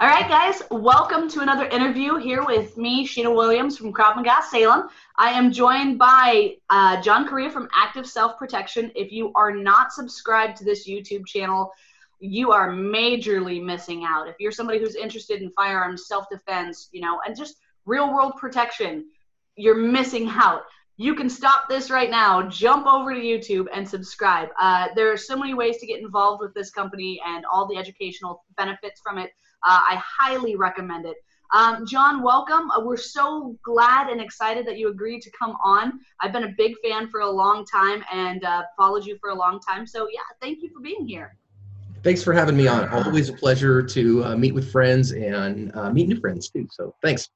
All right, guys, welcome to another interview here with me, Sheena Williams from Krav Maga Salem. I am joined by uh, John Correia from Active Self Protection. If you are not subscribed to this YouTube channel, you are majorly missing out. If you're somebody who's interested in firearms, self defense, you know, and just real world protection, you're missing out. You can stop this right now, jump over to YouTube and subscribe. Uh, there are so many ways to get involved with this company and all the educational benefits from it. Uh, I highly recommend it. Um, John, welcome. Uh, we're so glad and excited that you agreed to come on. I've been a big fan for a long time and uh, followed you for a long time. So, yeah, thank you for being here. Thanks for having me on. Always a pleasure to uh, meet with friends and uh, meet new friends too. So, thanks.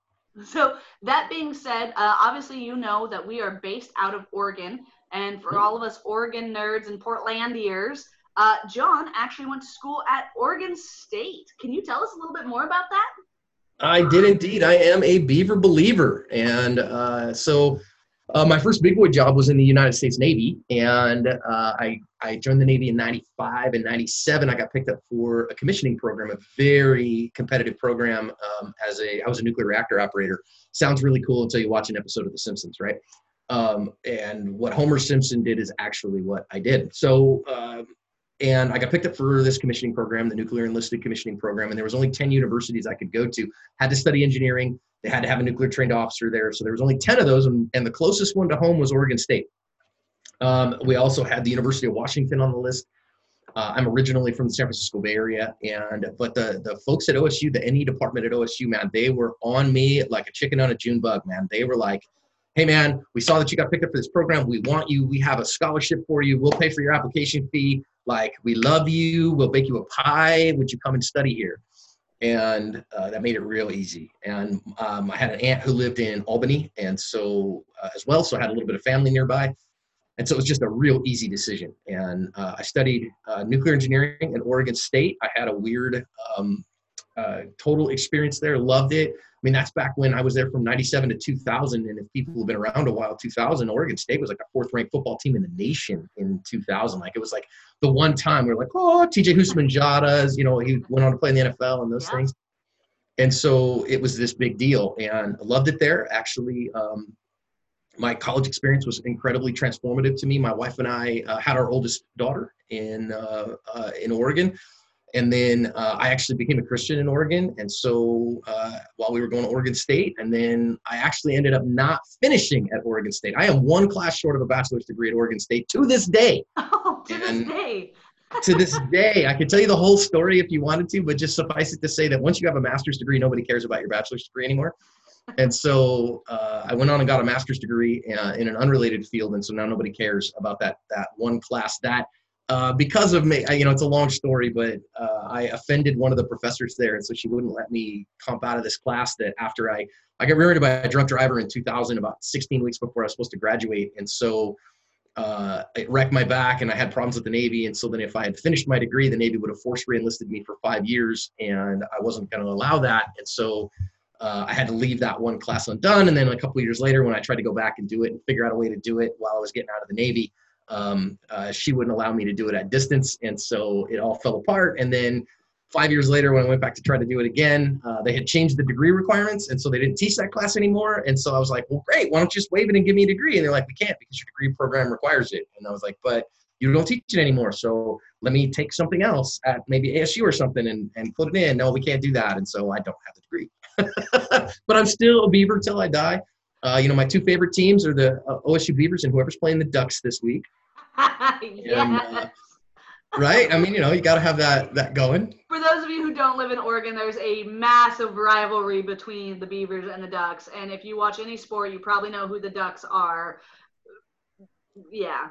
So, that being said, uh, obviously, you know that we are based out of Oregon. And for all of us Oregon nerds and Portlandiers, uh, John actually went to school at Oregon State. Can you tell us a little bit more about that? I did indeed. I am a Beaver believer. And uh, so uh, my first big boy job was in the United States Navy. And uh, I, I joined the Navy in 95 and 97. I got picked up for a commissioning program, a very competitive program um, as a, I was a nuclear reactor operator. Sounds really cool until you watch an episode of The Simpsons, right? Um, and what Homer Simpson did is actually what I did. So um, and I got picked up for this commissioning program, the nuclear enlisted commissioning program, and there was only 10 universities I could go to. Had to study engineering. They had to have a nuclear trained officer there, so there was only 10 of those, and, and the closest one to home was Oregon State. Um, we also had the University of Washington on the list. Uh, I'm originally from the San Francisco Bay Area, and but the the folks at OSU, the NE department at OSU, man, they were on me like a chicken on a June bug, man. They were like, "Hey, man, we saw that you got picked up for this program. We want you. We have a scholarship for you. We'll pay for your application fee like we love you we'll bake you a pie would you come and study here? And uh, that made it real easy. And um, i had an aunt who lived in albany and so uh, as well so i had a little bit of family nearby. And so it was just a real easy decision. And uh, i studied uh, nuclear engineering at oregon state. I had a weird um, uh, total experience there loved it I mean, that's back when I was there from 97 to 2000. And if people have been around a while, 2000, Oregon State was like a fourth ranked football team in the nation in 2000. Like it was like the one time we are like, oh, TJ Houshmandzadehs, you know, he went on to play in the NFL and those yeah. things. And so it was this big deal and I loved it there. Actually, um, my college experience was incredibly transformative to me. My wife and I uh, had our oldest daughter in uh, uh, in Oregon and then uh, I actually became a Christian in Oregon. And so uh, while we were going to Oregon State, and then I actually ended up not finishing at Oregon State. I am one class short of a bachelor's degree at Oregon State to this day. Oh, to and this day. to this day, I could tell you the whole story if you wanted to, but just suffice it to say that once you have a master's degree, nobody cares about your bachelor's degree anymore. And so uh, I went on and got a master's degree uh, in an unrelated field, and so now nobody cares about that that one class that uh, because of me, you know, it's a long story, but uh, I offended one of the professors there, and so she wouldn't let me comp out of this class. That after I, I got rear-ended by a drunk driver in 2000, about 16 weeks before I was supposed to graduate, and so uh, it wrecked my back, and I had problems with the Navy. And so then, if I had finished my degree, the Navy would have forced re-enlisted me for five years, and I wasn't going to allow that. And so uh, I had to leave that one class undone. And then a couple years later, when I tried to go back and do it and figure out a way to do it while I was getting out of the Navy um, uh, she wouldn't allow me to do it at distance, and so it all fell apart. And then five years later, when I went back to try to do it again, uh, they had changed the degree requirements, and so they didn't teach that class anymore. And so I was like, "Well, great. Why don't you just waive it and give me a degree?" And they're like, "We can't because your degree program requires it." And I was like, "But you don't teach it anymore, so let me take something else at maybe ASU or something and, and put it in." No, we can't do that, and so I don't have the degree. but I'm still a Beaver till I die. Uh, you know, my two favorite teams are the uh, OSU Beavers and whoever's playing the Ducks this week. yes. And, uh, right? I mean, you know, you got to have that that going. For those of you who don't live in Oregon, there's a massive rivalry between the Beavers and the Ducks, and if you watch any sport, you probably know who the Ducks are. Yeah.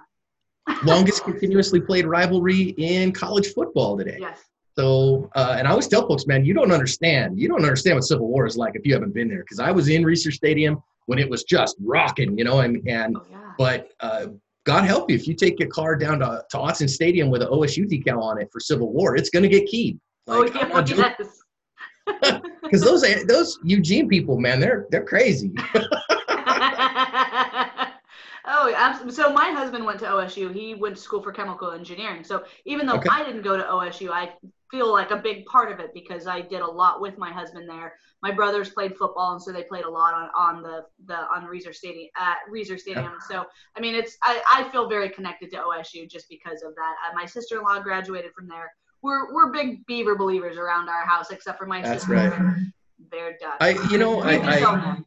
Longest continuously played rivalry in college football today. Yes. So, uh, and I always tell folks, man, you don't understand. You don't understand what Civil War is like if you haven't been there. Because I was in Reser Stadium when it was just rocking, you know, and and oh, yeah. but uh, God help you if you take your car down to, to Autzen Stadium with an OSU decal on it for Civil War, it's going to get keyed. Oh, like, oh yeah, yes. Because those those Eugene people, man, they're they're crazy. oh so my husband went to OSU. He went to school for chemical engineering. So even though okay. I didn't go to OSU, I feel like a big part of it because I did a lot with my husband there. My brothers played football, and so they played a lot on, on the the on Reser Stadium at Reser Stadium. Yeah. So I mean, it's I, I feel very connected to OSU just because of that. Uh, my sister in law graduated from there. We're we're big Beaver believers around our house, except for my That's sister. Right. They're done. I you know I. I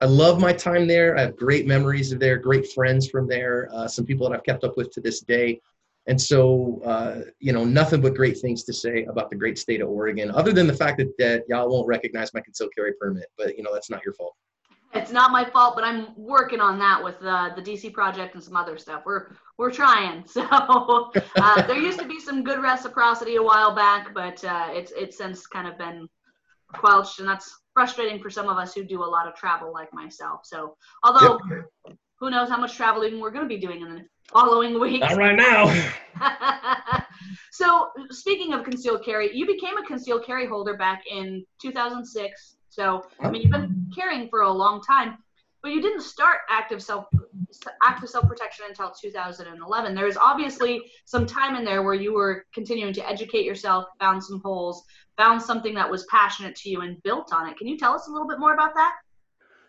I love my time there. I have great memories of there, great friends from there, uh, some people that I've kept up with to this day. And so, uh, you know, nothing but great things to say about the great state of Oregon, other than the fact that, that y'all won't recognize my concealed carry permit. But, you know, that's not your fault. It's not my fault, but I'm working on that with uh, the DC project and some other stuff. We're we're trying. So uh, there used to be some good reciprocity a while back, but uh, it's it's since kind of been quelched, and that's frustrating for some of us who do a lot of travel like myself. So, although yep. who knows how much traveling we're going to be doing in the following weeks. Not right now. so, speaking of concealed carry, you became a concealed carry holder back in 2006. So, I mean, you've been carrying for a long time, but you didn't start active self active self protection until 2011. There's obviously some time in there where you were continuing to educate yourself, found some holes, found something that was passionate to you and built on it. Can you tell us a little bit more about that?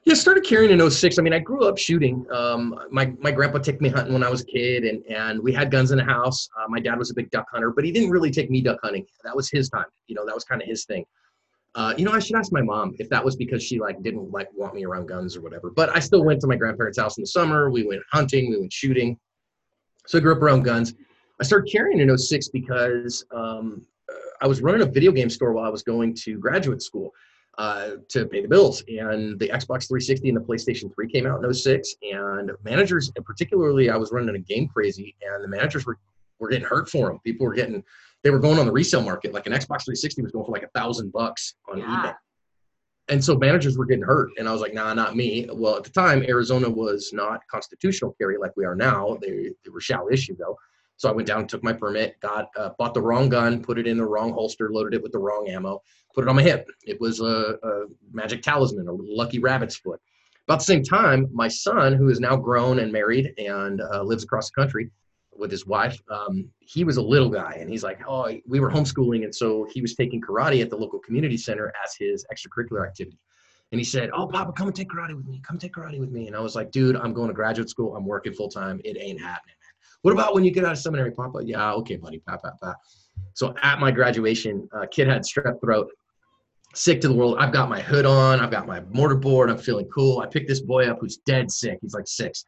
Yeah, started carrying in 06. I mean, I grew up shooting. Um, my, my grandpa took me hunting when I was a kid, and, and we had guns in the house. Uh, my dad was a big duck hunter, but he didn't really take me duck hunting. That was his time. You know, that was kind of his thing. Uh, you know, I should ask my mom if that was because she like didn't like want me around guns or whatever. But I still went to my grandparents' house in the summer. We went hunting. We went shooting. So I grew up around guns. I started carrying in 06 because um, I was running a video game store while I was going to graduate school uh, to pay the bills. And the Xbox 360 and the PlayStation 3 came out in 06. And managers, and particularly, I was running a game crazy, and the managers were, were getting hurt for them. People were getting, they were going on the resale market. Like an Xbox 360 was going for like a thousand bucks on yeah. eBay. And so managers were getting hurt. And I was like, nah, not me. Well, at the time, Arizona was not constitutional carry like we are now. They, they were shall issue, though. So I went down, took my permit, got uh, bought the wrong gun, put it in the wrong holster, loaded it with the wrong ammo, put it on my hip. It was a, a magic talisman, a lucky rabbit's foot. About the same time, my son, who is now grown and married and uh, lives across the country with his wife, um, he was a little guy, and he's like, "Oh, we were homeschooling, and so he was taking karate at the local community center as his extracurricular activity." And he said, "Oh, Papa, come and take karate with me. Come take karate with me." And I was like, "Dude, I'm going to graduate school. I'm working full time. It ain't happening." Man. What about when you get out of seminary, Papa? Yeah, okay, buddy, pat, pat, pat. So at my graduation, uh, kid had strep throat, sick to the world. I've got my hood on, I've got my mortar board, I'm feeling cool. I pick this boy up who's dead sick. He's like six.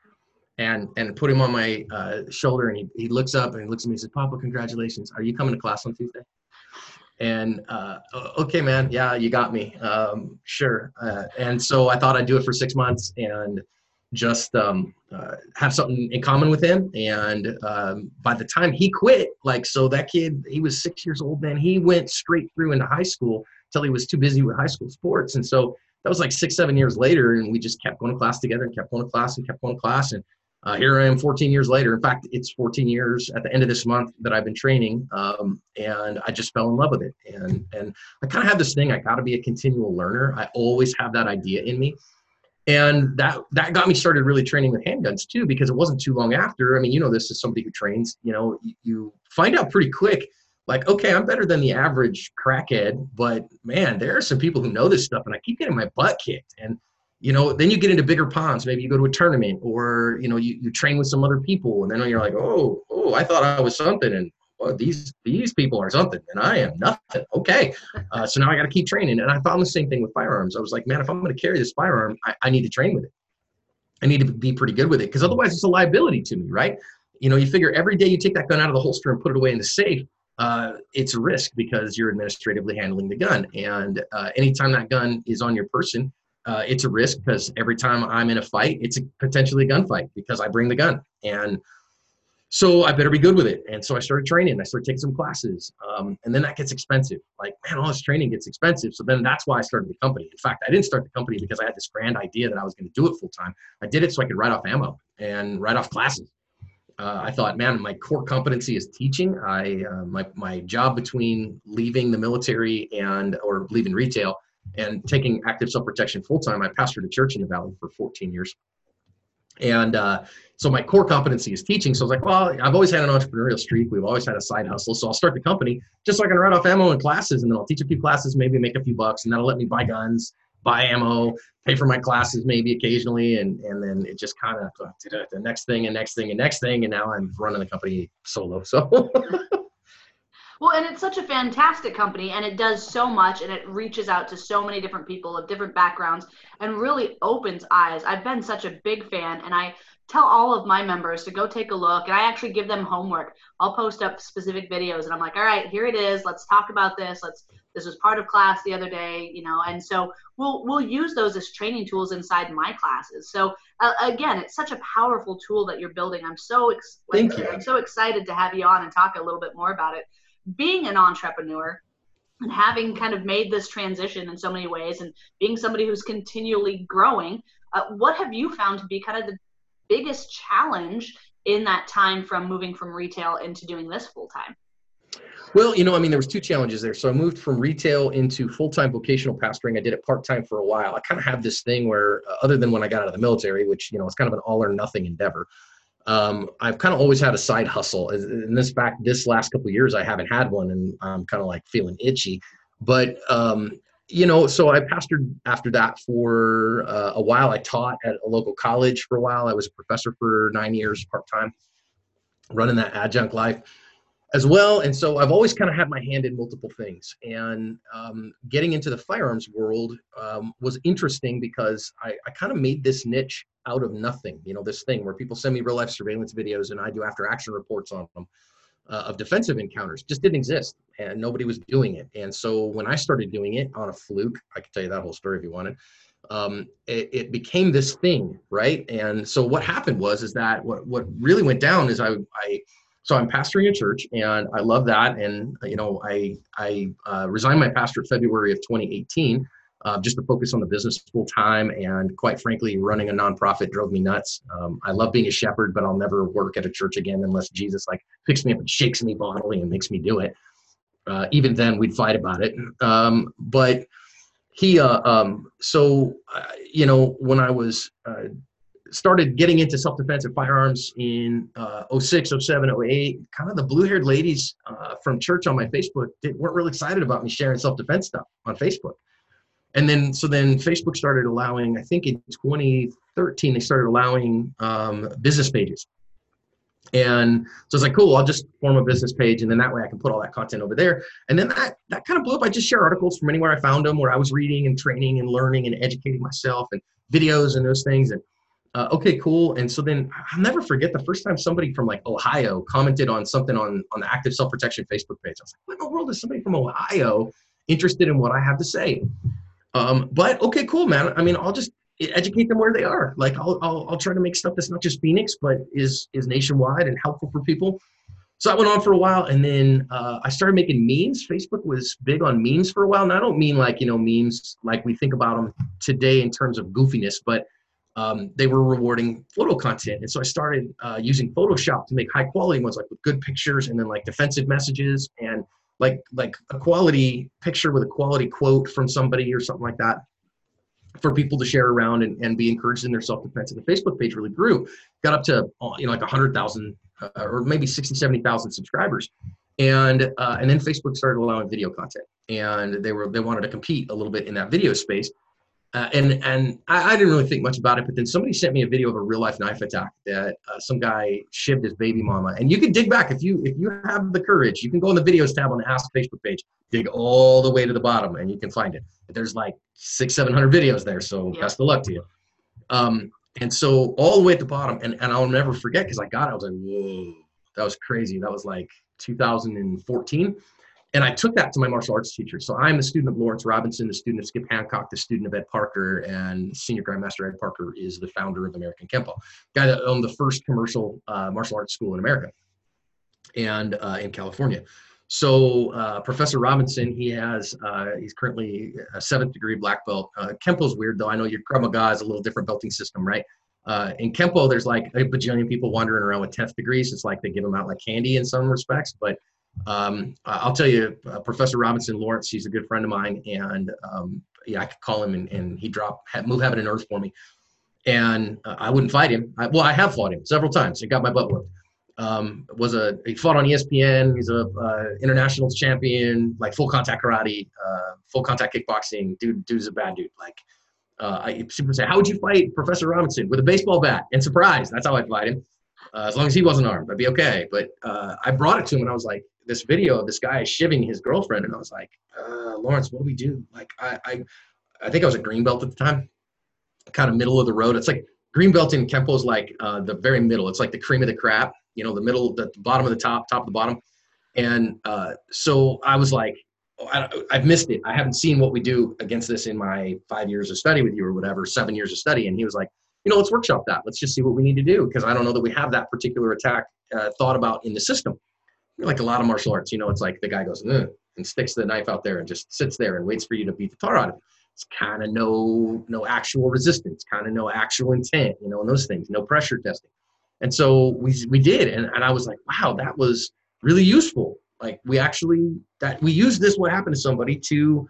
And, and put him on my uh, shoulder and he, he looks up and he looks at me and says, Papa, congratulations. Are you coming to class on Tuesday? And uh, okay, man, yeah, you got me. Um, sure. Uh, and so I thought I'd do it for six months and just um, uh, have something in common with him. And um, by the time he quit, like, so that kid, he was six years old then, he went straight through into high school until he was too busy with high school sports. And so that was like six, seven years later. And we just kept going to class together and kept going to class and kept going to class. And uh, here I am 14 years later. In fact, it's 14 years at the end of this month that I've been training. Um, and I just fell in love with it. And, and I kind of have this thing, I got to be a continual learner. I always have that idea in me and that that got me started really training with handguns too because it wasn't too long after i mean you know this is somebody who trains you know you, you find out pretty quick like okay i'm better than the average crackhead but man there are some people who know this stuff and i keep getting my butt kicked and you know then you get into bigger ponds maybe you go to a tournament or you know you, you train with some other people and then you're like oh oh i thought i was something and well, these these people are something and I am nothing. Okay, uh, so now I got to keep training. And I found the same thing with firearms. I was like, man, if I'm going to carry this firearm, I, I need to train with it. I need to be pretty good with it because otherwise it's a liability to me, right? You know, you figure every day you take that gun out of the holster and put it away in the safe, uh, it's a risk because you're administratively handling the gun. And uh, anytime that gun is on your person, uh, it's a risk because every time I'm in a fight, it's a, potentially a gunfight because I bring the gun. And so I better be good with it. And so I started training. I started taking some classes. Um, and then that gets expensive. Like, man, all this training gets expensive. So then that's why I started the company. In fact, I didn't start the company because I had this grand idea that I was going to do it full time. I did it so I could write off ammo and write off classes. Uh, I thought, man, my core competency is teaching. I uh, my my job between leaving the military and or leaving retail and taking active self protection full time. I pastored a church in the valley for 14 years, And uh, so my core competency is teaching. So I was like, well, I've always had an entrepreneurial streak. We've always had a side hustle. So I'll start the company just so I can write off ammo in classes and then I'll teach a few classes, maybe make a few bucks, and that'll let me buy guns, buy ammo, pay for my classes maybe occasionally. And, and then it just kind of the next thing and next thing and next thing. And now I'm running the company solo. So Well, and it's such a fantastic company and it does so much and it reaches out to so many different people of different backgrounds and really opens eyes. I've been such a big fan and I tell all of my members to go take a look and I actually give them homework. I'll post up specific videos and I'm like, "All right, here it is. Let's talk about this. Let's this was part of class the other day, you know." And so we'll we'll use those as training tools inside my classes. So uh, again, it's such a powerful tool that you're building. I'm so ex- Thank you. I'm so excited to have you on and talk a little bit more about it being an entrepreneur and having kind of made this transition in so many ways and being somebody who's continually growing, uh, what have you found to be kind of the biggest challenge in that time from moving from retail into doing this full time? Well, you know, I mean, there was two challenges there. So I moved from retail into full-time vocational pastoring. I did it part-time for a while. I kind of have this thing where, uh, other than when I got out of the military, which you know, it's kind of an all or nothing endeavor um, I've kind of always had a side hustle. In this back, this last couple years, I haven't had one, and I'm kind of like feeling itchy. But um, you know, so I pastored after that for uh, a while. I taught at a local college for a while. I was a professor for nine years, part time, running that adjunct life as well. And so I've always kind of had my hand in multiple things. And um, getting into the firearms world um, was interesting because I, I kind of made this niche out of nothing. You know, this thing where people send me real life surveillance videos and I do after action reports on them. Uh, of defensive encounters just didn't exist and nobody was doing it and so when i started doing it on a fluke i could tell you that whole story if you wanted um, it, it, became this thing right and so what happened was is that what, what really went down is i, I so I'm pastoring a church, and I love that. And you know, I I uh, resigned my pastorate February of 2018, uh, just to focus on the business full time. And quite frankly, running a nonprofit drove me nuts. Um, I love being a shepherd, but I'll never work at a church again unless Jesus like picks me up and shakes me bodily and makes me do it. Uh, even then, we'd fight about it. Um, but he, uh, um, so uh, you know, when I was uh, started getting into self-defense and firearms in uh, 06, 07, 08. Kind of the blue-haired ladies uh, from church on my Facebook they weren't really excited about me sharing self-defense stuff on Facebook. And then, so then Facebook started allowing, I think in 2013, they started allowing um, business pages. And so it's like, cool, I'll just form a business page and then that way I can put all that content over there. And then that, that kind of blew up. I just share articles from anywhere I found them where I was reading and training and learning and educating myself and videos and those things. And uh, okay, cool. And so then I'll never forget the first time somebody from like Ohio commented on something on on the Active Self Protection Facebook page. I was like, what in the world is somebody from Ohio interested in what I have to say? Um, but okay, cool, man. I mean, I'll just educate them where they are. Like I'll, I'll I'll try to make stuff that's not just Phoenix, but is is nationwide and helpful for people. So that went on for a while, and then uh, I started making memes. Facebook was big on memes for a while, and I don't mean like you know memes like we think about them today in terms of goofiness, but um, they were rewarding photo content. And so I started uh, using Photoshop to make high quality ones, like with good pictures and then like defensive messages and like like a quality picture with a quality quote from somebody or something like that for people to share around and, and be encouraged in their self-defense. And the Facebook page really grew, got up to uh, you know like 100,000 uh, or maybe 60, 70,000 subscribers. And uh, and then Facebook started allowing video content, and they were they wanted to compete a little bit in that video space. Uh, and and I, I, didn't really think much about it, but then somebody sent me a video of a real life knife attack that uh, some guy shivved his baby mama. And you can dig back if you if you have the courage. You can go on the videos tab on the ASP Facebook page, dig all the way to the bottom, and you can find it. There's like six seven hundred videos there, so yeah. best of luck to you. Um, and so all the way at the bottom, and, and I'll never forget because I got it. I was like, whoa, that was crazy. That was like 2014 and I took that to my martial arts teacher. So I'm a student of Lawrence Robinson, the student of Skip Hancock, the student of Ed Parker, and senior grandmaster Ed Parker is the founder of American Kenpo, guy that owned the first commercial uh, martial arts school in America and uh, in California. So uh, Professor Robinson, he has uh, he's currently a seventh degree black belt. Uh, Kenpo's weird though. I know your Krav Maga is a little different belting system, right? Uh, in Kempo, there's like a bajillion people wandering around with 10th degrees. It's like they give them out like candy in some respects, but um, I'll tell you, uh, Professor Robinson Lawrence, he's a good friend of mine, and um, yeah, I could call him and, and he dropped move heaven and earth for me. and uh, I wouldn't fight him. I, well, I have fought him several times. He got my butt whooped. Um, was a he fought on ESPN. He's a uh, international champion, like full contact karate, uh, full contact kickboxing. Dude, dude's a bad dude. Like, uh, I people say, how would you fight Professor Robinson with a baseball bat? And surprise, that's how I'd fight him. Uh, as long as he wasn't armed, I'd be okay. But uh, I brought it to him, and I was like, this video of this guy shivving his girlfriend, and I was like, uh, Lawrence, what do we do? Like, I, I, I think I was a green belt at the time, kind of middle of the road. It's like green belt in Kenpo is like uh, the very middle. It's like the cream of the crap, you know, the middle, the bottom of the top, top of the bottom. And uh, so I was like, oh, I, I've missed it. I haven't seen what we do against this in my five years of study with you or whatever, seven years of study. And he was like, you know, let's workshop that. Let's just see what we need to do because I don't know that we have that particular attack uh, thought about in the system. Like a lot of martial arts, you know, it's like the guy goes and sticks the knife out there and just sits there and waits for you to beat the tar out of him. It's kind of no no actual resistance, kind of no actual intent, you know, and those things, no pressure testing. And so we we did, and, and I was like, wow, that was really useful. Like we actually that we used this what happened to somebody to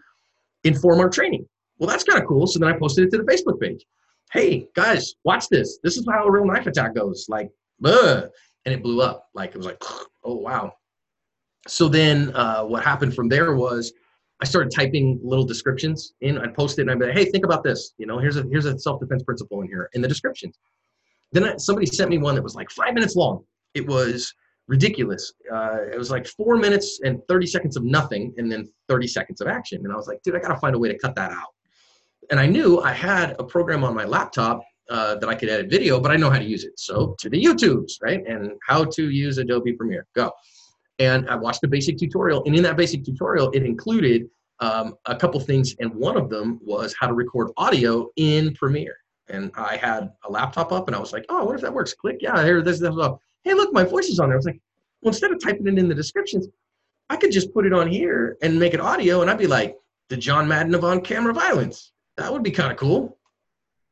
inform our training. Well, that's kind of cool. So then I posted it to the Facebook page. Hey guys, watch this. This is how a real knife attack goes. Like, and it blew up. Like it was like, oh wow. So then uh, what happened from there was I started typing little descriptions in. I'd post it and I'd be like, hey, think about this. You know, here's a here's a self-defense principle in here in the descriptions. Then I, somebody sent me one that was like five minutes long. It was ridiculous. Uh, it was like four minutes and 30 seconds of nothing and then 30 seconds of action. And I was like, dude, I got to find a way to cut that out. And I knew I had a program on my laptop uh, that I could edit video, but I know how to use it. So to the YouTubes, right? And how to use Adobe Premiere. Go and I watched a basic tutorial. And in that basic tutorial, it included um, a couple things, and one of them was how to record audio in Premiere. And I had a laptop up, and I was like, "Oh, what if that works?" Click, yeah, here, this, this. Oh, hey, look, my voice is on there. I was like, well, instead of typing it in the descriptions, I could just put it on here and make it audio, and I'd be like, the John Madden of on-camera violence. That would be kind of cool.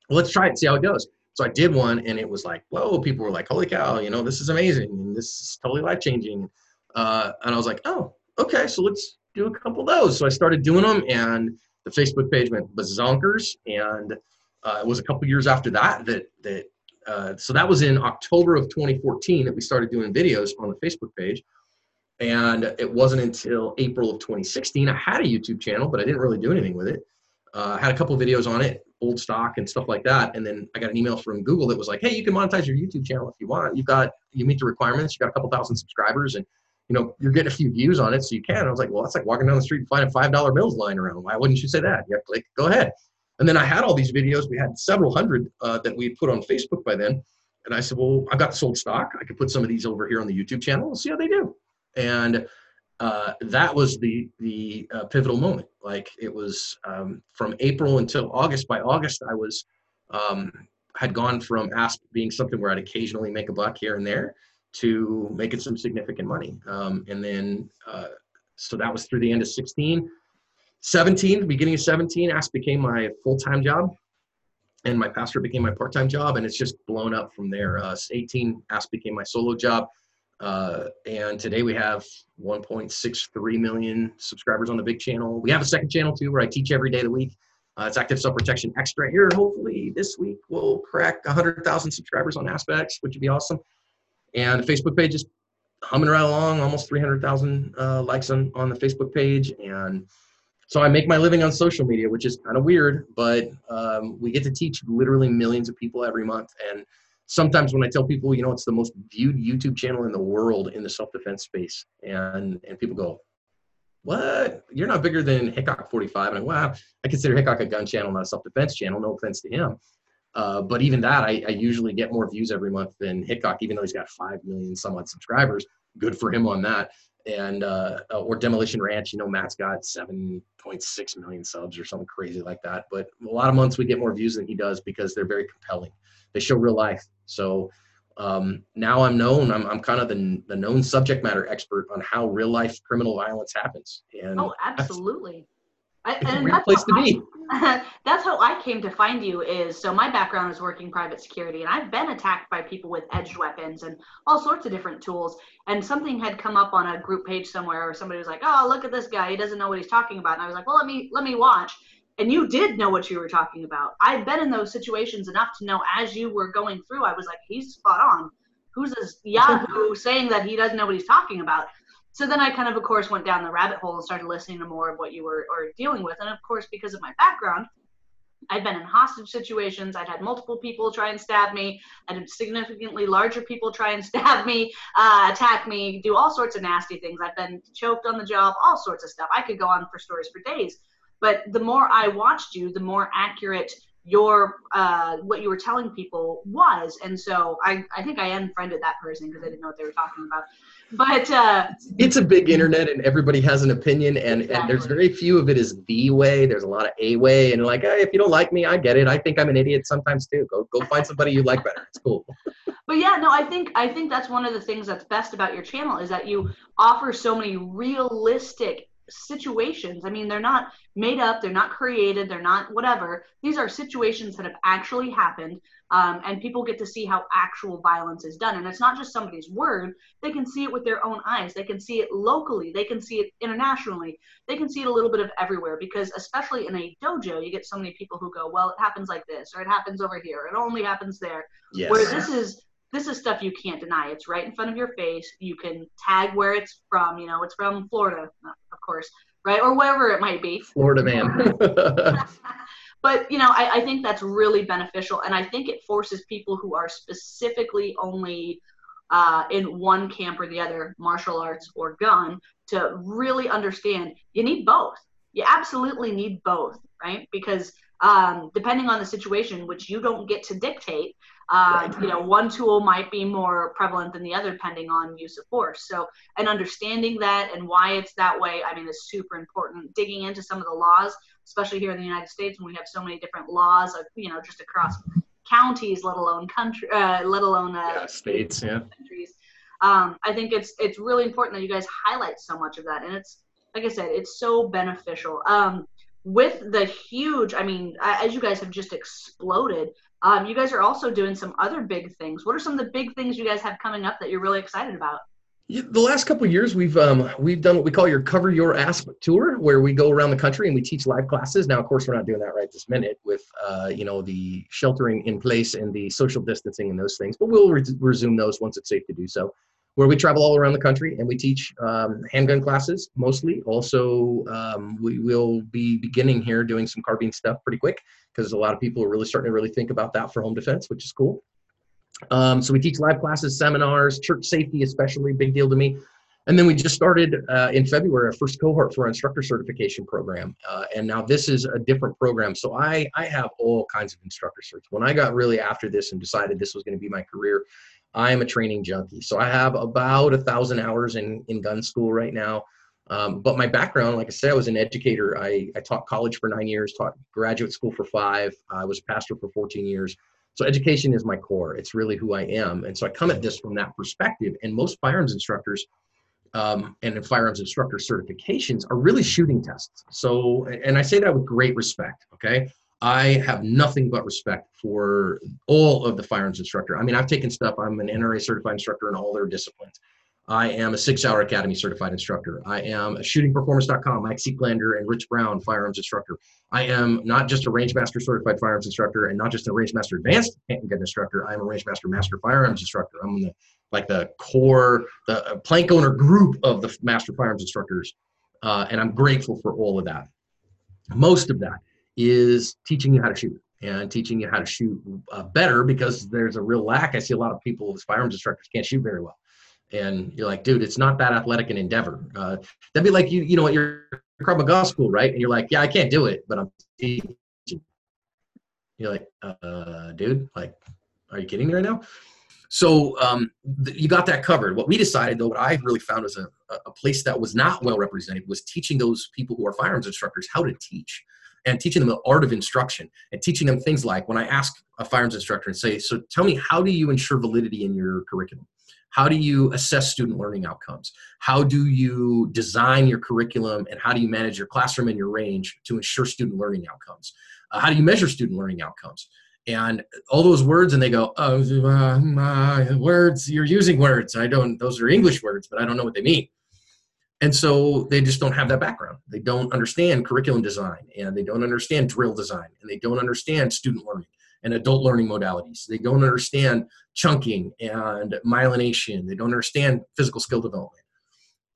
Let's try it, see how it goes. So I did one, and it was like, whoa! People were like, "Holy cow! You know, this is amazing, and this is totally life changing." Uh, and I was like, oh, okay, so let's do a couple of those. So I started doing them, and the Facebook page went bazonkers. And uh, it was a couple years after that that that uh, so that was in October of 2014 that we started doing videos on the Facebook page. And it wasn't until April of 2016 I had a YouTube channel, but I didn't really do anything with it. Uh, I had a couple videos on it, old stock and stuff like that. And then I got an email from Google that was like, "Hey, you can monetize your YouTube channel if you want. You've got you meet the requirements. You've got a couple thousand subscribers, and you know, you're getting a few views on it, so you can. I was like, well, that's like walking down the street and finding five dollar bills lying around. Why wouldn't you say that? Yeah, click, go ahead. And then I had all these videos. We had several hundred uh, that we put on Facebook by then. And I said, well, I've got sold stock. I could put some of these over here on the YouTube channel and see how they do. And uh, that was the the uh, pivotal moment. Like it was um, from April until August. By August, I was um, had gone from Asp being something where I'd occasionally make a buck here and there to making some significant money. Um, and then, uh, so that was through the end of 16. 17, beginning of 17, Asp became my full-time job and my pastor became my part-time job and it's just blown up from there. Uh, 18, Asp became my solo job. Uh, and today we have 1.63 million subscribers on the big channel. We have a second channel too where I teach every day of the week. Uh, it's Active Self Protection Extra here. Hopefully this week we'll crack 100,000 subscribers on Aspects, which would be awesome. And the Facebook page is humming right along, almost 300,000 uh, likes on, on the Facebook page. And so I make my living on social media, which is kind of weird, but um, we get to teach literally millions of people every month. And sometimes when I tell people, you know, it's the most viewed YouTube channel in the world in the self-defense space, and and people go, "What? You're not bigger than Hickok 45?" And I, wow, I consider Hickok a gun channel, not a self-defense channel. No offense to him, uh, but even that, I, I, usually get more views every month than Hickok, even though he's got five million some odd subscribers. Good for him on that. And uh, uh or Demolition Ranch, you know, Matt's got 7.6 million subs or something crazy like that. But a lot of months we get more views than he does because they're very compelling. They show real life. So um, now I'm known. I'm, I'm kind of the, the known subject matter expert on how real life criminal violence happens. And oh, absolutely. I, it's a weird place to be. I, that's how I came to find you. Is so my background is working private security, and I've been attacked by people with edged weapons and all sorts of different tools. And something had come up on a group page somewhere, or somebody was like, "Oh, look at this guy. He doesn't know what he's talking about." And I was like, "Well, let me let me watch." and you did know what you were talking about. I've been in those situations enough to know as you were going through, I was like, he's spot on. Who's this Yahoo saying that he doesn't know what he's talking about? So then I kind of, of course, went down the rabbit hole and started listening to more of what you were or dealing with. And of course, because of my background, I'd been in hostage situations. I'd had multiple people try and stab me. I'd had significantly larger people try and stab me, uh, attack me, do all sorts of nasty things. I've been choked on the job, all sorts of stuff. I could go on for stories for days. But the more I watched you, the more accurate your uh, what you were telling people was. And so I, I think I unfriended that person because I didn't know what they were talking about but uh, it's a big internet and everybody has an opinion and, exactly. and there's very few of it is the way. There's a lot of a way and like hey, if you don't like me i get it. I think i'm an idiot sometimes too. Go go find somebody you like better. It's cool. But yeah no i think i think that's one of the things that's best about your channel is that you offer so many realistic situations. I mean, they're not made up, they're not created, they're not whatever. These are situations that have actually happened, um, and people get to see how actual violence is done. And it's not just somebody's word, they can see it with their own eyes. They can see it locally, they can see it internationally, they can see it a little bit of everywhere because, especially in a dojo, you get so many people who go, Well, it happens like this, or it happens over here, it only happens there. Yes. Where this is this is stuff you can't deny. It's right in front of your face. You can tag where it's from. You know, it's from Florida, of course, right? Or wherever it might be. Florida man. but, you know, I, I think that's really beneficial. And I think it forces people who are specifically only uh, in one camp or the other, martial arts or gun, to really understand you need both. You absolutely need both, right? Because um, depending on the situation, which you don't get to dictate, uh, you know, one tool might be more prevalent than the other depending on use of force. So, and understanding that and why it's that way, I mean, is super important. Digging into some of the laws, especially here in the United States, when we have so many different laws, of, you know, just across counties, let alone country, uh, let alone uh, yeah, states, yeah. Countries. Um, I think it's it's really important that you guys highlight so much of that, and it's like I said, it's so beneficial. Um, with the huge, I mean, as you guys have just exploded, um, you guys are also doing some other big things. What are some of the big things you guys have coming up that you're really excited about? The last couple years, we've um, we've done what we call your Cover Your Ass tour, where we go around the country and we teach live classes. Now, of course, we're not doing that right this minute with uh, you know the sheltering in place and the social distancing and those things, but we'll re- resume those once it's safe to do so where we travel all around the country and we teach um, handgun classes mostly. Also, um, we will be beginning here doing some carbine stuff pretty quick because a lot of people are really starting to really think about that for home defense, which is cool. Um, so we teach live classes, seminars, church safety, especially big deal to me. And then we just started uh, in February our first cohort for our instructor certification program. Uh, and now this is a different program. So I, I have all kinds of instructor certs. When I got really after this and decided this was going to be my career, I am a training junkie. So I have about a thousand hours in, in gun school right now. Um, but my background, like I said, I was an educator. I, I taught college for nine years, taught graduate school for five. I was a pastor for 14 years. So education is my core. It's really who I am. And so I come at this from that perspective. And most firearms instructors um, and firearms instructor certifications are really shooting tests. So, and I say that with great respect. Okay. I have nothing but respect for all of the firearms instructor. I mean, I've taken stuff. I'm an NRA certified instructor in all their disciplines. I am a Sig Sauer Academy certified instructor. I am a shootingperformance.com, Mike Seeklander and Rich Brown firearms instructor. I am not just a Rangemaster certified firearms instructor and not just a Rangemaster advanced handgun instructor. I am a Rangemaster master firearms instructor. I'm the like the core, the uh, plank owner group of the master firearms instructors. Uh, and I'm grateful for all of that. Most of that is teaching you how to shoot and teaching you how to shoot uh, better because there's a real lack. I see a lot of people as firearms instructors can't shoot very well. And you're like, dude, it's not that athletic an endeavor. Uh, that'd be like you, you know, at your Krav Maga school, right? And you're like, yeah, I can't do it, but I'm teaching. You're like, uh, dude, like, are you kidding me right now? So um, th- you got that covered. What we decided, though, what I really found was a, a place that was not well represented was teaching those people who are firearms instructors how to teach and teaching them the art of instruction and teaching them things like when I ask a firearms instructor and say, so tell me, how do you ensure validity in your curriculum? How do you assess student learning outcomes? How do you design your curriculum and how do you manage your classroom and your range to ensure student learning outcomes? Uh, how do you measure student learning outcomes? And all those words, and they go, oh, uh, my words, you're using words. I don't, those are English words, but I don't know what they mean. And so they just don't have that background. They don't understand curriculum design and they don't understand drill design and they don't understand student learning and adult learning modalities. They don't understand chunking and myelination. They don't understand physical skill development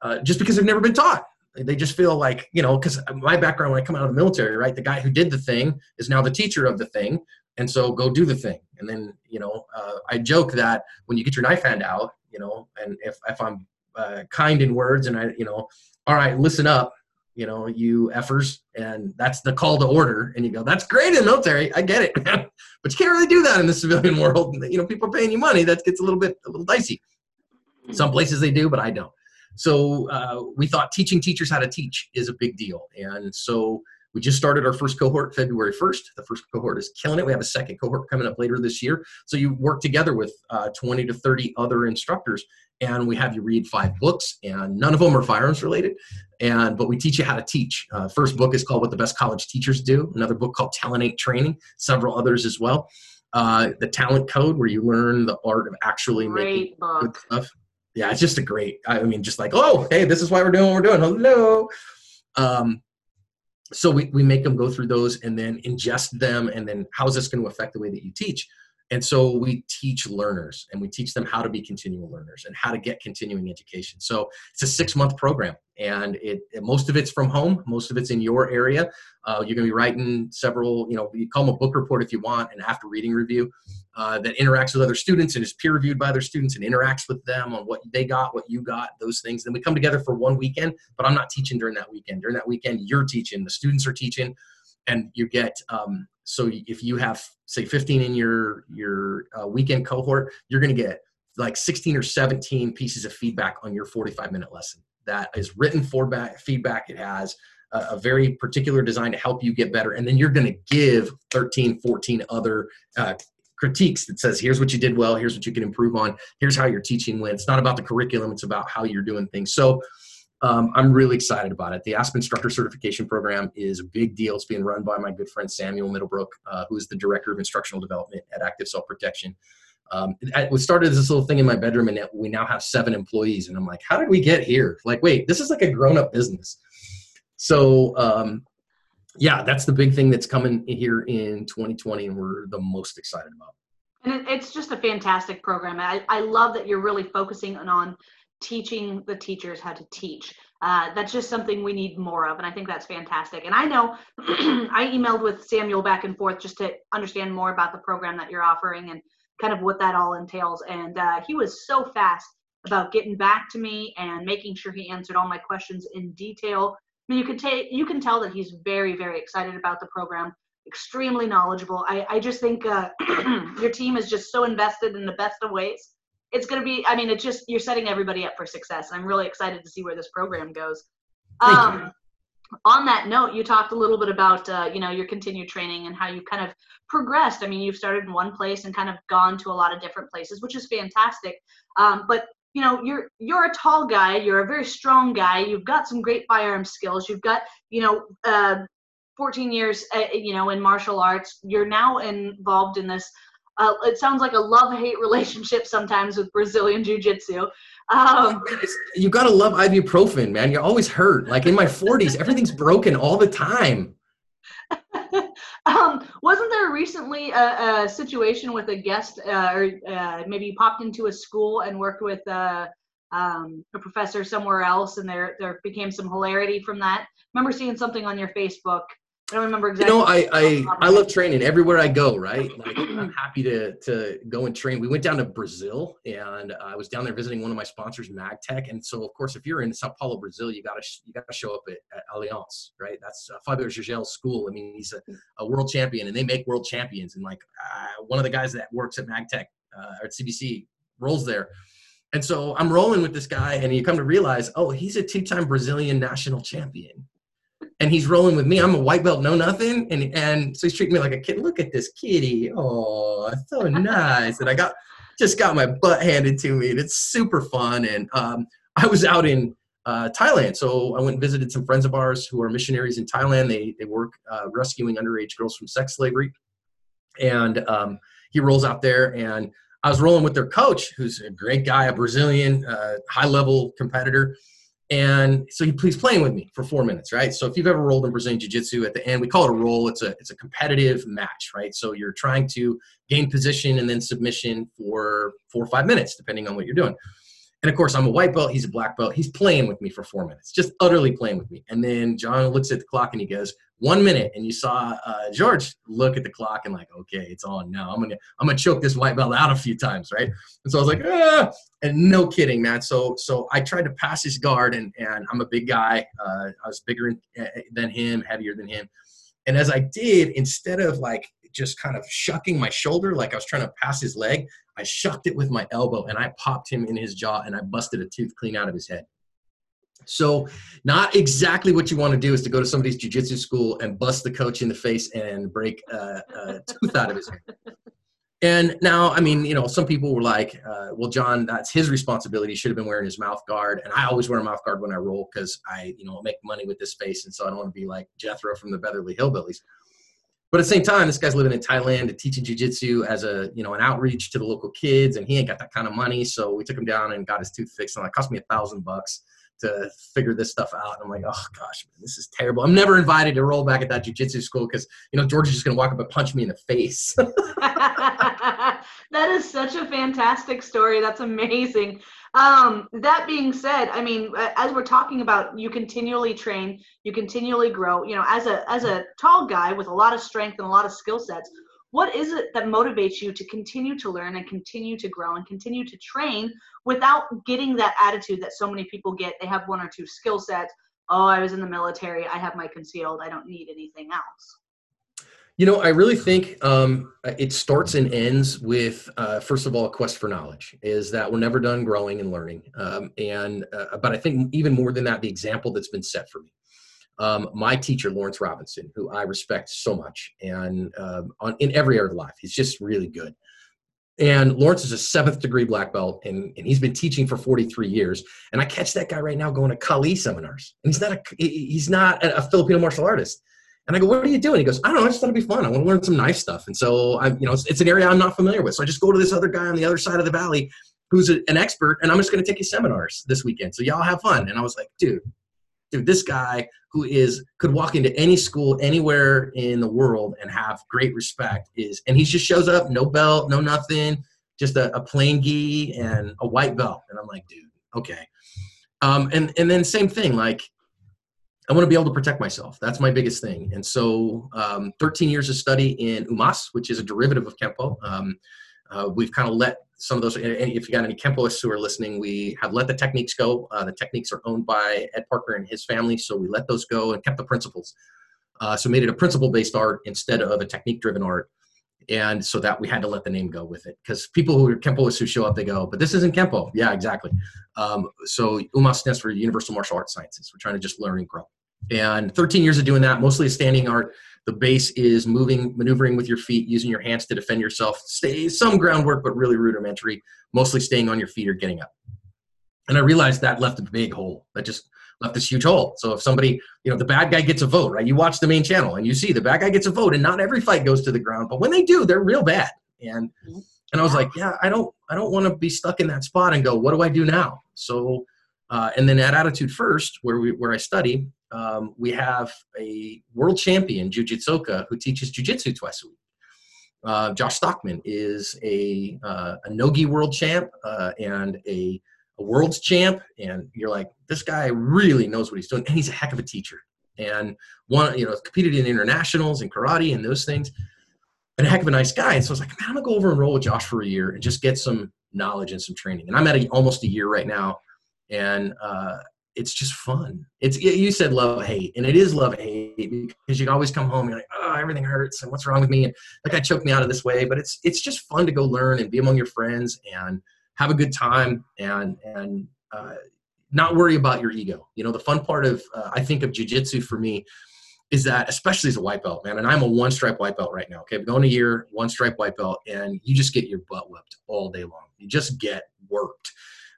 uh, just because they've never been taught. They just feel like you know because my background when i come out of the military right the guy who did the thing is now the teacher of the thing and so go do the thing. And then you know uh, i joke that when you get your knife hand out you know and if, if i'm uh, kind in words and i you know all right listen up you know you effers and that's the call to order and you go that's great in the military i get it. But you can't really do that in the civilian world you know people are paying you money that gets a little bit a little dicey. Some places they do but i don't. So uh, we thought teaching teachers how to teach is a big deal and so we just started our first cohort February 1st. The first cohort is killing it. We have a second cohort coming up later this year. So you work together with uh, 20 to 30 other instructors and we have you read five books and none of them are firearms related and but we teach you how to teach uh, first book is called what the best college teachers do another book called talent training several others as well uh, the talent code where you learn the art of actually Great making book. good stuff yeah it's just a great i mean just like oh hey this is why we're doing what we're doing hello um, so we, we make them go through those and then ingest them and then how is this going to affect the way that you teach and so we teach learners and we teach them how to be continual learners and how to get continuing education. So it's a six month program and it, most of it's from home most of it's in your area. Uh, you're going to be writing several you know you call them a book report if you want an after reading review uh, that interacts with other students and is peer reviewed by other students and interacts with them on what they got what you got those things. Then we come together for one weekend but i'm not teaching during that weekend. During that weekend you're teaching the students are teaching and you get um, so if you have say 15 in your your uh, weekend cohort you're going to get like 16 or 17 pieces of feedback on your 45 minute lesson. That is written feedback feedback. It has a, a very particular design to help you get better. And then you're going to give 13 14 other uh, critiques that says here's what you did well. Here's what you can improve on. Here's how your teaching went. It's not about the curriculum. It's about how you're doing things. So um, I'm really excited about it. The ASP Instructor Certification Program is a big deal. It's being run by my good friend Samuel Middlebrook, uh, who is the Director of Instructional Development at Active Self Protection. Um, it, it started as this little thing in my bedroom, and we now have seven employees. And I'm like, how did we get here? Like, wait, this is like a grown up business. So, um, yeah, that's the big thing that's coming here in 2020, and we're the most excited about. And it's just a fantastic program. I, I love that you're really focusing on teaching the teachers how to teach. Uh, that's just something we need more of, and I think that's fantastic. And I know I emailed with Samuel back and forth just to understand more about the program that you're offering and kind of what that all entails. And uh, he was so fast about getting back to me and making sure he answered all my questions in detail. I mean, you can take you can tell that he's very very excited about the program, extremely knowledgeable. I I just think uh, your team is just so invested in the best of ways it's going to be i mean it's just you're setting everybody up for success i'm really excited to see where this program goes. Thank um, you. on that note you talked a little bit about uh, you know your continued training and how you kind of progressed. I mean you've started in one place and kind of gone to a lot of different places which is fantastic. Um, but you know you're you're a tall guy you're a very strong guy you've got some great firearm skills you've got you know uh, 14 years uh, you know in martial arts you're now involved in this uh, it sounds like a love-hate relationship sometimes with Brazilian jiu-jitsu. Um, you gotta love ibuprofen, man. You're always hurt. Like in my 40s, everything's broken all the time. um, wasn't there recently a, a, situation with a guest, uh, or uh, maybe you popped into a school and worked with uh, um, a professor somewhere else, and there there became some hilarity from that? remember seeing something on your Facebook I remember exactly. You know, I I, I love training everywhere I go. Right, like I'm happy to to go and train. We went down to Brazil, and I was down there visiting one of my sponsors, MagTech. And so, of course, if you're in Sao Paulo, Brazil, you gotta you gotta show up at, at Alliance, right? That's uh, Fabio Gurgel's school. I mean, he's a, a, world champion, and they make world champions. And like uh, one of the guys that works at MagTech uh, or at CBC rolls there. And so I'm rolling with this guy, and you come to realize, oh, he's a two-time Brazilian national champion and he's rolling with me. I'm a white belt, no nothing, and and so he's treating me like a kid. Look at this kitty. Oh, so nice. and I got just got my butt handed to me, and it's super fun. And um, I was out in uh, Thailand, so I went and visited some friends of ours who are missionaries in Thailand. They they work uh, rescuing underage girls from sex slavery, and um, he rolls out there and. I was rolling with their coach, who's a great guy, a Brazilian, uh, high level competitor And so he, he's playing with me for four minutes, right? So if you've ever rolled in Brazilian Jiu-Jitsu, at the end we call it a roll. It's a it's a competitive match, right? So you're trying to gain position and then submission for four or five minutes, depending on what you're doing. And of course, I'm a white belt. He's a black belt. He's playing with me for four minutes, just utterly playing with me. And then John looks at the clock and he goes, "One minute." And you saw uh, George look at the clock and like, "Okay, it's on now. I'm gonna I'm gonna choke this white belt out a few times, right?" And so I was like, "Ah!" And no kidding, man. So so I tried to pass his guard, and and I'm a big guy. Uh, I was bigger eh, eh, than him, heavier than him. And as I did, instead of like just kind of shucking my shoulder like I was trying to pass his leg, I shucked it with my elbow and I popped him in his jaw and I busted a tooth clean out of his head. So, not exactly what you want to do is to go to somebody's jujitsu school and bust the coach in the face and break a, a tooth out of his head. And now, I mean, you know, some people were like, uh, well, John, that's his responsibility. He should have been wearing his mouth guard. And I always wear a mouth guard when I roll because I, you know, make money with this face. And so I don't want to be like Jethro from the Beverly Hillbillies. But at the same time, this guy's living in Thailand and teaching jujitsu as a you know an outreach to the local kids, and he ain't got that kind of money. So we took him down and got his tooth fixed, and it cost me a thousand bucks to figure this stuff out. And I'm like, oh gosh, man, this is terrible. I'm never invited to roll back at that jujitsu school because you know George is just gonna walk up and punch me in the face. that is such a fantastic story. That's amazing. Um, that being said, I mean, as we're talking about, you continually train, you continually grow. You know, as a as a tall guy with a lot of strength and a lot of skill sets, what is it that motivates you to continue to learn and continue to grow and continue to train without getting that attitude that so many people get? They have one or two skill sets. Oh, I was in the military. I have my concealed. I don't need anything else. You know, I really think um, it starts and ends with, uh, first of all, a quest for knowledge. Is that we're never done growing and learning, um, and uh, but I think even more than that, the example that's been set for me. Um, my teacher, Lawrence Robinson, who I respect so much, and uh, on in every area of life, he's just really good. And Lawrence is a seventh degree black belt, and, and he's been teaching for 43 years. And I catch that guy right now going to Kali seminars, and he's not a he's not a Filipino martial artist and I go, what are you doing? He goes, I don't know. I just thought it'd be fun. I want to learn some knife stuff. And so I, you know, it's, it's, an area I'm not familiar with. So I just go to this other guy on the other side of the valley who's a, an expert, and I'm just going to take his seminars this weekend. So y'all have fun. And I was like, dude, dude, this guy who is could walk into any school anywhere in the world and have great respect is, and he just shows up, no belt, no nothing, just a, a plain gi and a white belt. And I'm like, dude, okay. Um, and and then same thing, like I want to be able to protect myself. That's my biggest thing. And so, um, 13 years of study in UMAS, which is a derivative of Kenpo. Um, uh, we've kind of let some of those, if you got any Kenpoists who are listening, we have let the techniques go. Uh, the techniques are owned by Ed Parker and his family, so we let those go and kept the principles. Uh, so made it a principle-based art instead of a technique-driven art. And so that we had to let the name go with it because people who are Kenpoists who show up, they go, but this isn't Kenpo. Yeah, exactly. Um, so UMAS stands for Universal Martial Arts Sciences. We're trying to just learn and grow. And 13 years of doing that, mostly a standing art. The base is moving, maneuvering with your feet, using your hands to defend yourself. Stay some groundwork, but really rudimentary. Mostly staying on your feet or getting up. And I realized that left a big hole. That just left this huge hole. So if somebody, you know, the bad guy gets a vote, right? You watch the main channel and you see the bad guy gets a vote, and not every fight goes to the ground, but when they do, they're real bad. And and I was like, yeah, I don't, I don't want to be stuck in that spot and go, what do I do now? So, uh, and then at Attitude First, where we where I study, um, we have a world champion jujitsuka who teaches jujitsu twice a week. Uh, Josh Stockman is a, uh, a nogi world champ uh, and a, a world's champ, and you're like, this guy really knows what he's doing, and he's a heck of a teacher. And one, you know, competed in internationals and karate and those things, and a heck of a nice guy. And so I was like, man, I'm gonna go over and roll with Josh for a year and just get some knowledge and some training. And I'm at a, almost a year right now, and uh, it's just fun. It's you said love hate, and it is love hate because you always come home and you're like, oh, everything hurts, and what's wrong with me? And like I choked me out of this way, but it's it's just fun to go learn and be among your friends and have a good time and and uh, not worry about your ego. You know, the fun part of uh, I think of jujitsu for me is that especially as a white belt, man, and I'm a one stripe white belt right now. Okay, going a year, one stripe white belt, and you just get your butt whipped all day long. You just get worked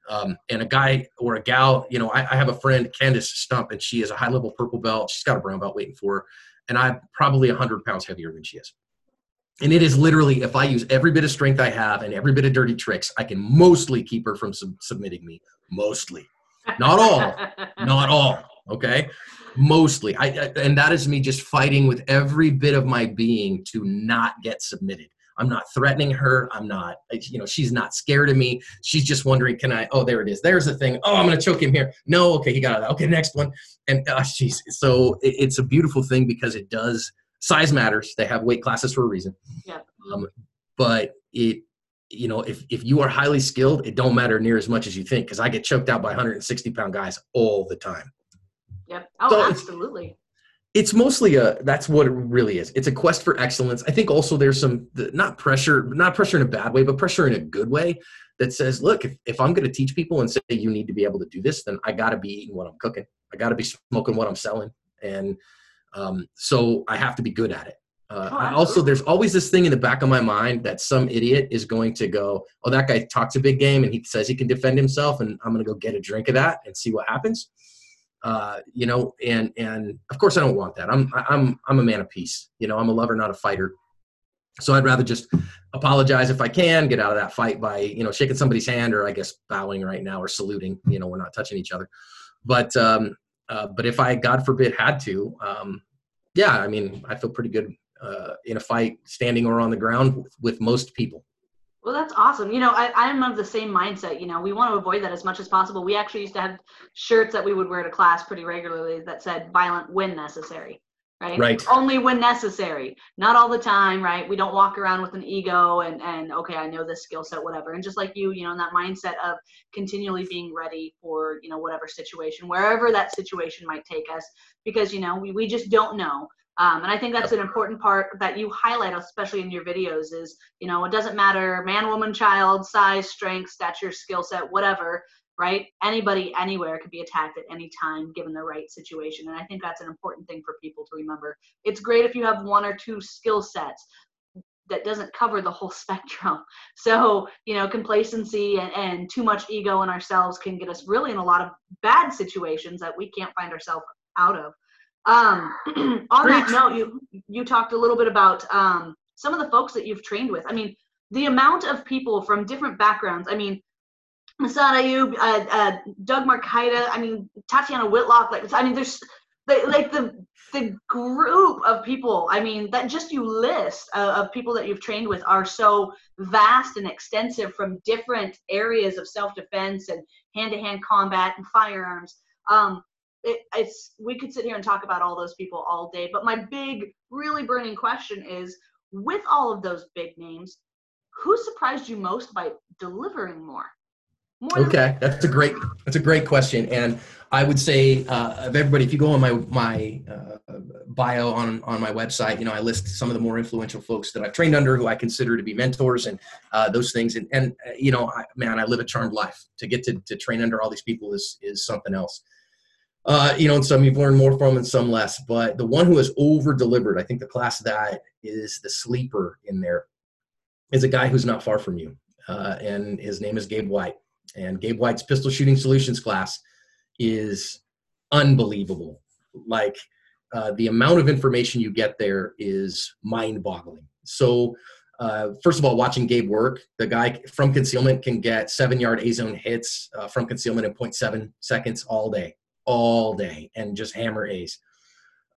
um, and a guy or a gal, you know, I, I, have a friend, Candace Stump, and she is a high level purple belt. She's got a brown belt waiting for her. And I'm probably 100 pounds heavier than she is. And it is literally, if I use every bit of strength I have and every bit of dirty tricks, I can mostly keep her from sub- submitting me. Mostly. Not all. not all. Okay. Mostly. I, I and that is me just fighting with every bit of my being to not get submitted. I'm not threatening her. I'm not, you know, she's not scared of me. She's just wondering, can I? Oh, there it is. There's the thing. Oh, I'm going to choke him here. No, okay, he got it. Okay, next one. And uh, she's so it, it's a beautiful thing because it does. Size matters. They have weight classes for a reason. Yeah. Um, but it, you know, if if you are highly skilled, it don't matter near as much as you think. Because I get choked out by 160 pound guys all the time. Yep. Oh, so absolutely it's mostly a that's what it really is. It's a quest for excellence. I think also there's some not pressure not pressure in a bad way but pressure in a good way that says look if, if i'm going to teach people and say you need to be able to do this then i got to be eating what i'm cooking. I got to be smoking what i'm selling. And um, so i have to be good at it. Uh, oh, also there's always this thing in the back of my mind that some idiot is going to go oh that guy talks a big game and he says he can defend himself and i'm going to go get a drink of that and see what happens uh, you know, and and of course I don't want that. I'm I'm I'm a man of peace. You know, I'm a lover, not a fighter. So I'd rather just apologize if I can, get out of that fight by you know shaking somebody's hand or I guess bowing right now or saluting. You know, we're not touching each other. But um, uh, but if I, God forbid, had to, um, yeah, I mean, I feel pretty good uh, in a fight, standing or on the ground with, with most people. Well, that's awesome. You know, I, I'm of the same mindset. You know, we want to avoid that as much as possible. We actually used to have shirts that we would wear to class pretty regularly that said violent when necessary. Right? right. Only when necessary. Not all the time, right? We don't walk around with an ego and, and okay, I know this skill set, whatever. And just like you, you know, in that mindset of continually being ready for, you know, whatever situation, wherever that situation might take us, because, you know, we, we just don't know. Um, and I think that's an important part that you highlight, especially in your videos, is you know it doesn't matter man, woman, child, size, strength, stature, skill set, whatever, right? Anybody, anywhere could be attacked at any time given the right situation. And I think that's an important thing for people to remember. It's great if you have one or two skill sets that doesn't cover the whole spectrum. So, you know, complacency and, and too much ego in ourselves can get us really in a lot of bad situations that we can't find ourselves out of. Um, on that note, you you talked a little bit about um, some of the folks that you've trained with. I mean, the amount of people from different backgrounds. I mean, Massad Ayoob, uh, uh, Doug Marcaida. I mean, Tatiana Whitlock. Like, I mean, there's like the the group of people. I mean, that just you list uh, of people that you've trained with are so vast and extensive from different areas of self defense and hand to hand combat and firearms. Um, it, it's we could sit here and talk about all those people all day but my big really burning question is with all of those big names who surprised you most by delivering more, more okay that's a great that's a great question and i would say uh, of everybody if you go on my my uh, bio on on my website you know i list some of the more influential folks that i've trained under who i consider to be mentors and uh, those things and and uh, you know I, man i live a charmed life. To get to, to train under all these people is is something else uh, you know, and some you've learned more from and some less. But the one who has over delivered, I think the class that is the sleeper in there is a guy who's not far from you. Uh, and his name is Gabe White. And Gabe White's pistol shooting solutions class is unbelievable. Like uh, the amount of information you get there is mind boggling. So, uh, first of all, watching Gabe work, the guy from concealment can get seven yard A zone hits uh, from concealment in 0.7 seconds all day all day and just hammer ace.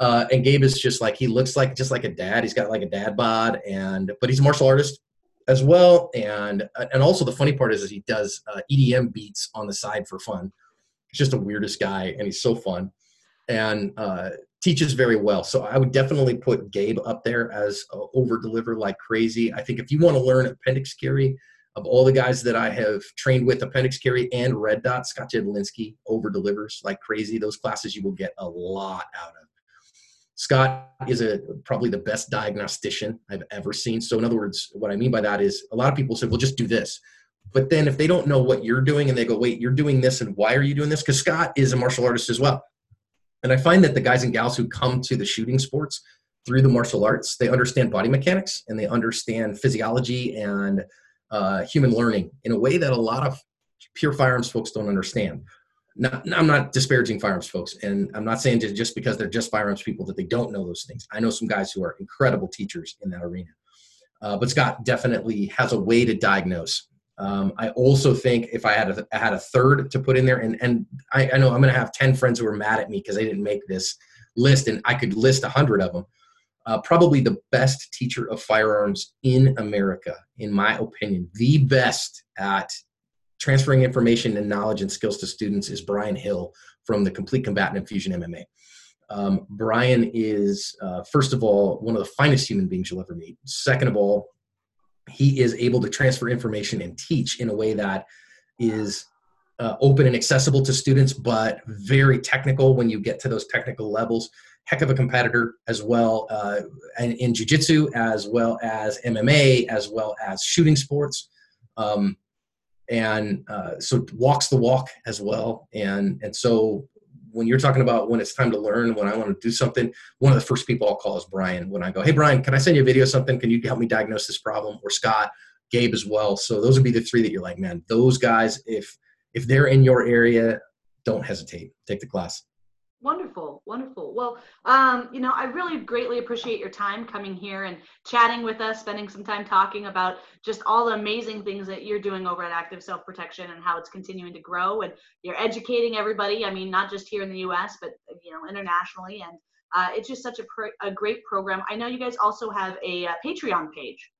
Uh, and Gabe is just like he looks like just like a dad. He's got like a dad bod, and but he's a martial artist as well. And and also the funny part is, is he does uh, EDM beats on the side for fun. He's just the weirdest guy, and he's so fun, and uh, teaches very well. So I would definitely put Gabe up there as over deliver like crazy. I think if you want to learn appendix carry, of all the guys that I have trained with appendix carry and red dot, Scott Jedlinski over delivers like crazy. Those classes you will get a lot out of. Scott is a probably the best diagnostician I've ever seen. So in other words, what I mean by that is a lot of people say, well, just do this. But then if they don't know what you're doing and they go, wait, you're doing this and why are you doing this? Because Scott is a martial artist as well. And I find that the guys and gals who come to the shooting sports through the martial arts, they understand body mechanics and they understand physiology and uh, human learning in a way that a lot of pure firearms folks don't understand. Not, I'm not disparaging firearms folks, and I'm not saying just because they're just firearms people that they don't know those things. I know some guys who are incredible teachers in that arena. Uh, but Scott definitely has a way to diagnose Um, I also think if I had a, I had a third to put in there, and and I, I know I'm going to have ten friends who are mad at me because I didn't make this list, and I could list a hundred of them. Uh, probably the best teacher of firearms in America, in my opinion, the best at transferring information and knowledge and skills to students is Brian Hill from the Complete Combatant Infusion MMA. Um, Brian is, uh, first of all, one of the finest human beings you'll ever meet. Second of all, he is able to transfer information and teach in a way that is uh, open and accessible to students, but very technical when you get to those technical levels. Heck of a competitor as well uh, in, in jiu-jitsu, as well as MMA, as well as shooting sports. Um, and uh, so walks the walk as well. And, and so when you're talking about when it's time to learn, when I want to do something, one of the first people I'll call is Brian. When I go, hey Brian, can I send you a video something? Can you help me diagnose this problem? Or Scott, Gabe as well. So those would be the three that you're like, man, those guys, if if they're in your area, don't hesitate. Take the class. Wonderful, wonderful. Well, um, you know, I really greatly appreciate your time coming here and chatting with us, spending some time talking about just all the amazing things that you're doing over at Active Self Protection and how it's continuing to grow. And you're educating everybody. I mean, not just here in the U.S., but you know, internationally. And uh, it's just such a, a great program. I know you guys also have a, a uh, Patreon page.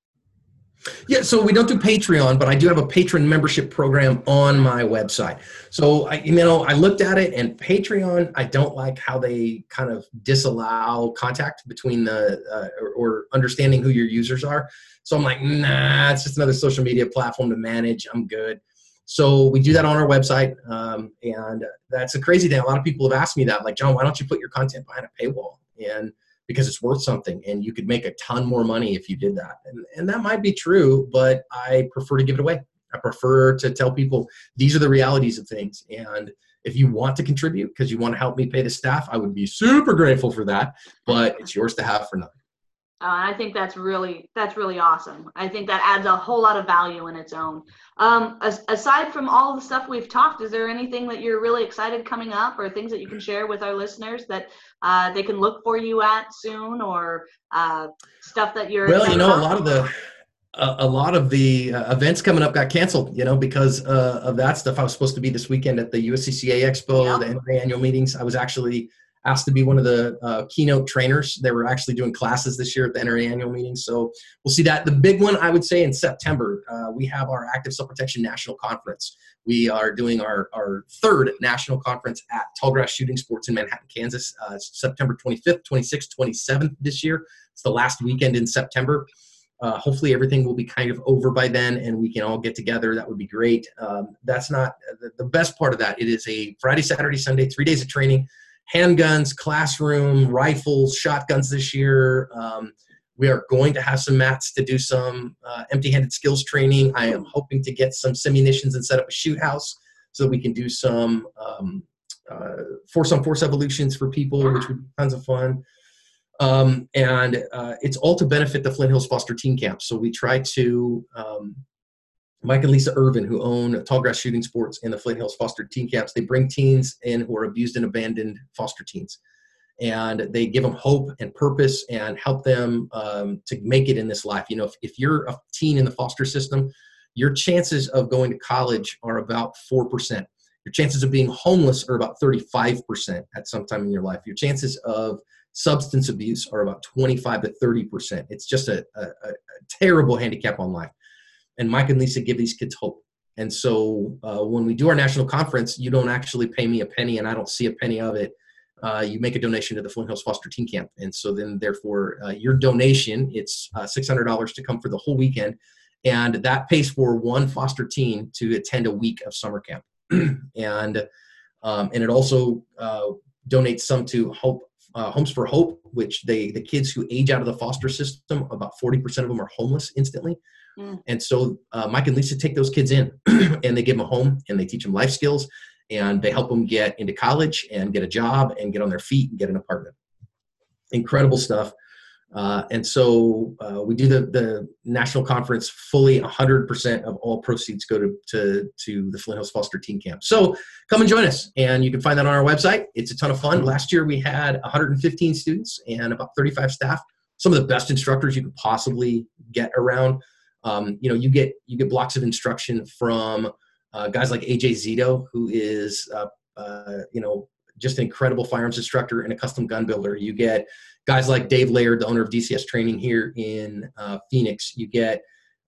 Yeah, so we don't do Patreon, but I do have a patron membership program on my website. So I, you know, I looked at it, and Patreon, I don't like how they kind of disallow contact between the uh, or, or, understanding who your users are. So I'm like, nah, it's just another social media platform to manage. I'm good. So we do that on our website, um, and that's a crazy thing. A lot of people have asked me that, like, John, why don't you put your content behind a paywall? And because it's worth something and you could make a ton more money if you did that. And, and that might be true, but I prefer to give it away. I prefer to tell people these are the realities of things. And if you want to contribute because you want to help me pay the staff, I would be super grateful for that. But it's yours to have for nothing. Uh, I think that's really that's really awesome. I think that adds a whole lot of value in its own. Um, as, aside from all the stuff we've talked, is there anything that you're really excited coming up, or things that you can share with our listeners that uh, they can look for you at soon, or uh, stuff that you're? Well, you know, a lot of the a, lot of the uh, events coming up got canceled, you know, because uh, of that stuff. I was supposed to be this weekend at the USCCA Expo, yeah. the annual meetings. I was actually asked to be one of the uh, keynote trainers. They were actually doing classes this year at the annual meeting. So we'll see that. The big one, I would say, in September, uh, we have our Active Self Protection National Conference. We are doing our, our third national conference at Tallgrass Shooting Sports in Manhattan, Kansas, uh, September 25th, 26th, 27th this year. It's the last weekend in September. Uh, hopefully everything will be kind of over by then and we can all get together that would be great um, that's not the, the best part of that it is a friday saturday sunday three days of training handguns, classroom, rifles, shotguns this year. Um, we are going to have some mats to do some uh, empty-handed skills training. I am hoping to get some simunitions and set up a shoot house so that we can do some um, uh, force on force evolutions for people, which would be tons of fun. Um, and uh, it's all to benefit the Flint Hills Foster Teen Camp. So we try to um, Mike and Lisa Irvin, who own Tallgrass Shooting Sports and the Flint Hills Foster Teen Camps, they bring teens in who are abused and abandoned foster teens. And they give them hope and purpose and help them um, to make it in this life. You know, if, if you're a teen in the foster system, your chances of going to college are about 4%. Your chances of being homeless are about 35% at some time in your life. Your chances of substance abuse are about 25 to 30%. It's just a, a, a terrible handicap on life and Mike and Lisa give these kids hope. And so uh, when we do our national conference, you don't actually pay me a penny, and I don't see a penny of it. Uh, you make a donation to the Flint Hills Foster Teen Camp, and so then therefore uh, your donation it's uh, six hundred dollars to come for the whole weekend, and that pays for one foster teen to attend a week of summer camp, and um, and it also uh, donates some to Hope uh, Homes for Hope, which they the kids who age out of the foster system, about forty percent of them are homeless instantly. Mm. And so uh, Mike and Lisa take those kids in and they give them a home and they teach them life skills and they help them get into college and get a job and get on their feet and get an apartment. Incredible stuff. Uh, and so uh, we do the, the national conference fully 100% of all proceeds go to, to, to the Flint Hills Foster Teen Camp. So come and join us. And you can find that on our website. It's a ton of fun. Last year we had 115 students and about 35 staff, some of the best instructors you could possibly get around Um, you know, you get you get blocks of instruction from uh, guys like AJ Zito, who is uh, uh, you know just an incredible firearms instructor and a custom gun builder. You get guys like Dave Laird, the owner of DCS Training here in uh, Phoenix. You get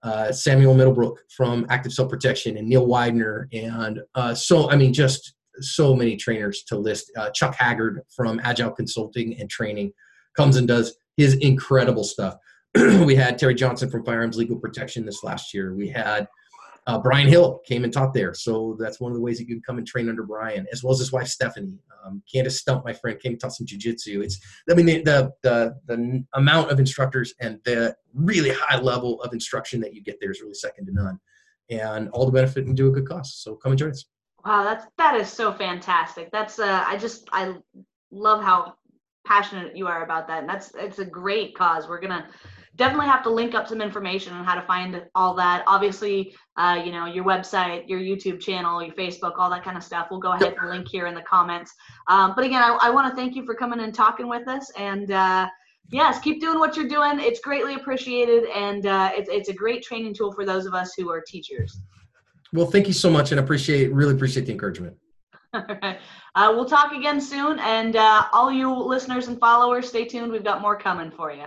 uh, Samuel Middlebrook from Active Self Protection and Neil Widener, and uh, so I mean, just so many trainers to list. Chuck Haggard from Agile Consulting and Training comes and does his incredible stuff. we had Terry Johnson from Firearms Legal Protection this last year. We had uh, Brian Hill came and taught there, so that's one of the ways that you can come and train under Brian, as well as his wife Stephanie. Um, Candace Stump, my friend, came and taught some jujitsu. It's, I mean, the, the, the amount of instructors and the really high level of instruction that you get there is really second to none, and all the benefit and do a good cost. So come and join us. Wow, that's that is so fantastic. That's uh, I just I love how passionate you are about that, and that's it's a great cause. We're gonna definitely have to link up some information on how to find all that. Obviously, uh, you know, your website, your YouTube channel, your Facebook, all that kind of stuff. We'll go ahead and link here in the comments. Um, but again, I, I want to thank you for coming and talking with us. And uh, yes, keep doing what you're doing. It's greatly appreciated, and uh, it's it's a great training tool for those of us who are teachers. Well, thank you so much, and appreciate really appreciate the encouragement. All right. Uh, we'll talk again soon, and uh, all you listeners and followers, stay tuned. We've got more coming for you.